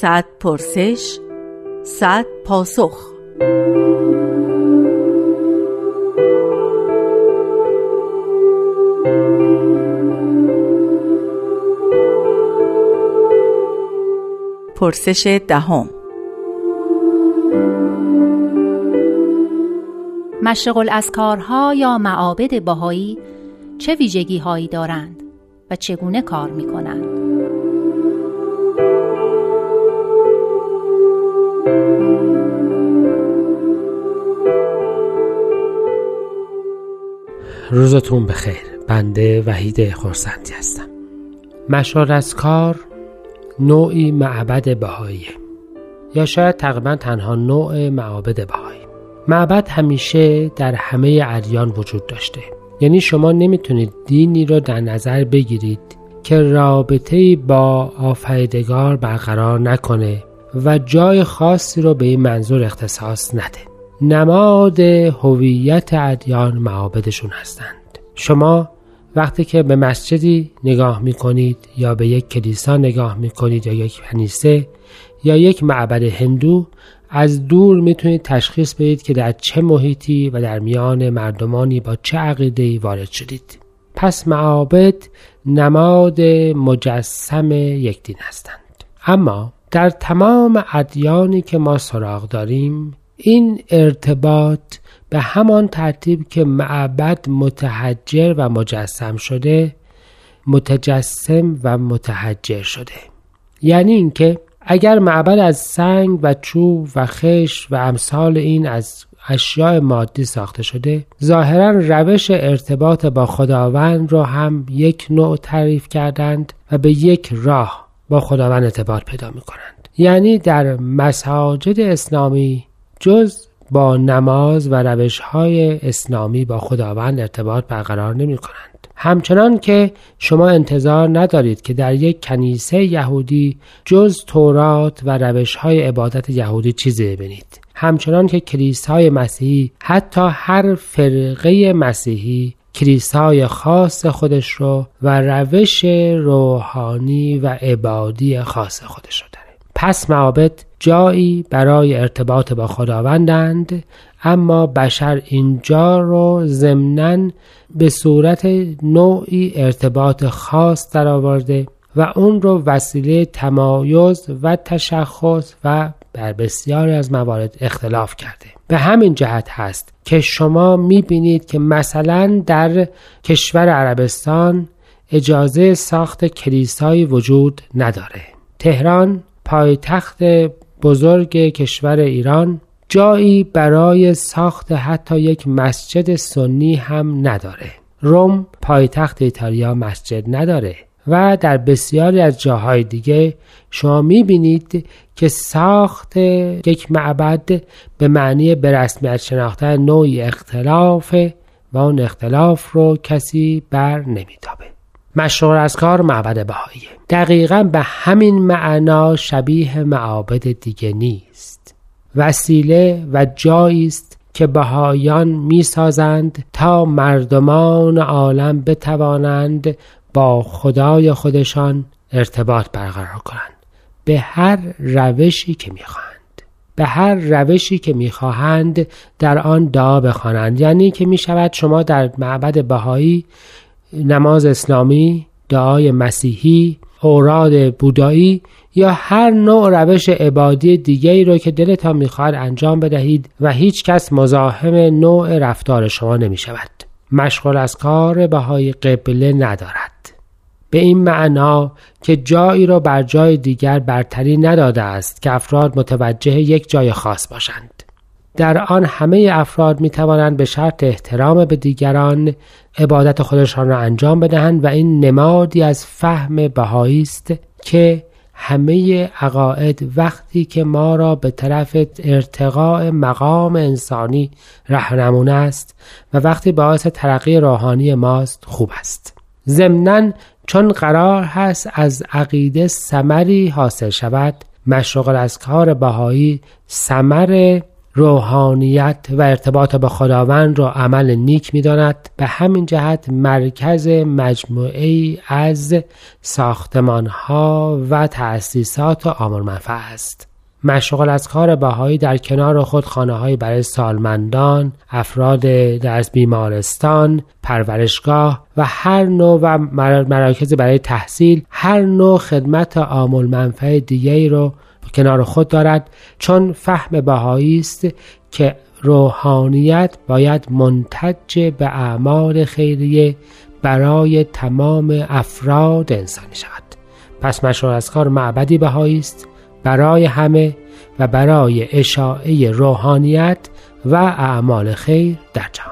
صد پرسش صد پاسخ پرسش دهم مشرق الاسکارها یا معابد باهایی چه ویژگی هایی دارند و چگونه کار می کنند؟ روزتون بخیر. بنده وحید خورسندی هستم. مشار از کار نوعی معبد بهاییه یا شاید تقریبا تنها نوع معابد بهایی. معبد همیشه در همه ادیان وجود داشته. یعنی شما نمی‌تونید دینی رو در نظر بگیرید که رابطه با آفریدگار برقرار نکنه و جای خاصی رو به این منظور اختصاص نده. نماد هویت ادیان معابدشون هستند. شما وقتی که به مسجدی نگاه می کنید یا به یک کلیسا نگاه می کنید یا یک کنیسه یا یک معبد هندو از دور می‌تونید تشخیص بدید که در چه محیطی و در میان مردمانی با چه عقیده وارد شدید. پس معابد نماد مجسم یک دین هستند. اما در تمام ادیانی که ما سراغ داریم این ارتباط به همان ترتیب که معبد متحجر و مجسم شده متجسم و متحجر شده. یعنی اینکه اگر معبد از سنگ و چوب و خش و امثال این از اشیاء مادی ساخته شده ظاهرا روش ارتباط با خداوند را هم یک نوع تعریف کردند و به یک راه با خداوند ارتباط پیدا می کنند یعنی در مساجد اسلامی جز با نماز و روش های اسلامی با خداوند ارتباط برقرار نمی کنند. همچنان که شما انتظار ندارید که در یک کنیسه یهودی جز تورات و روش های عبادت یهودی چیزی ببینید. همچنان که کلیسای مسیحی حتی هر فرقه مسیحی کلیسای خاص خودش رو و روش روحانی و عبادی خاص خودش رو داره. پس معابد جایی برای ارتباط با خداوندند اما بشر اینجا رو ضمنا به صورت نوعی ارتباط خاص درآورده و اون رو وسیله تمایز و تشخص و در بسیاری از موارد اختلاف کرده. به همین جهت هست که شما می‌بینید که مثلا در کشور عربستان اجازه ساخت کلیسایی وجود نداره. تهران پایتخت بزرگ کشور ایران جایی برای ساخت حتی یک مسجد سنی هم نداره. روم پایتخت ایتالیا مسجد نداره و در بسیاری از جاهای دیگه شما می‌بینید که ساخت یک معبد به معنی به رسمیت شناختن نوعی اختلاف و اون اختلاف رو کسی بر نمیتابه. مشهور از کار معبد بهاییه دقیقا به همین معنا شبیه معابد دیگه نیست. وسیله و جایی است که بهایان می‌سازند تا مردمان عالم بتوانند با خدای خودشان ارتباط برقرار کنند. به هر روشی که می‌خواهند. به هر روشی که می‌خواهند در آن دعا بخوانند. یعنی که می‌شود شما در معبد بهایی نماز اسلامی دعای مسیحی اوراد بودایی یا هر نوع روش عبادی دیگه ای رو که دلتان می‌خواد انجام بدهید و هیچ کس مزاحم نوع رفتار شما نمی شود. مشغول از کار بهای قبله ندارد. به این معنا که جایی را بر جای دیگر برتری نداده است که افراد متوجه یک جای خاص باشند. در آن همه افراد می توانند به شرط احترام به دیگران عبادت خودشان را انجام بدهند و این نمادی از فهم بهایی است که همه عقاید وقتی که ما را به طرف ارتقاء مقام انسانی رهنمون است و وقتی باعث ترقی روحانی ماست خوب است. ضمنا چون قرار هست از عقیده سمری حاصل شود مشغل از کار بهایی سمر روحانیت و ارتباط با خداوند را عمل نیک می داند به همین جهت مرکز مجموعه از ساختمان ها و تأسیسات آمر منفع است. مشغول از کار بهایی در کنار خود خانه برای سالمندان، افراد در بیمارستان، پرورشگاه و هر نوع و مراکز برای تحصیل هر نوع خدمت آمول منفع دیگری رو کنار خود دارد چون فهم بهایی است که روحانیت باید منتج به اعمال خیریه برای تمام افراد انسانی شود. پس مشروع از کار معبدی بهایی است برای همه و برای اشاعه روحانیت و اعمال خیر در جهان.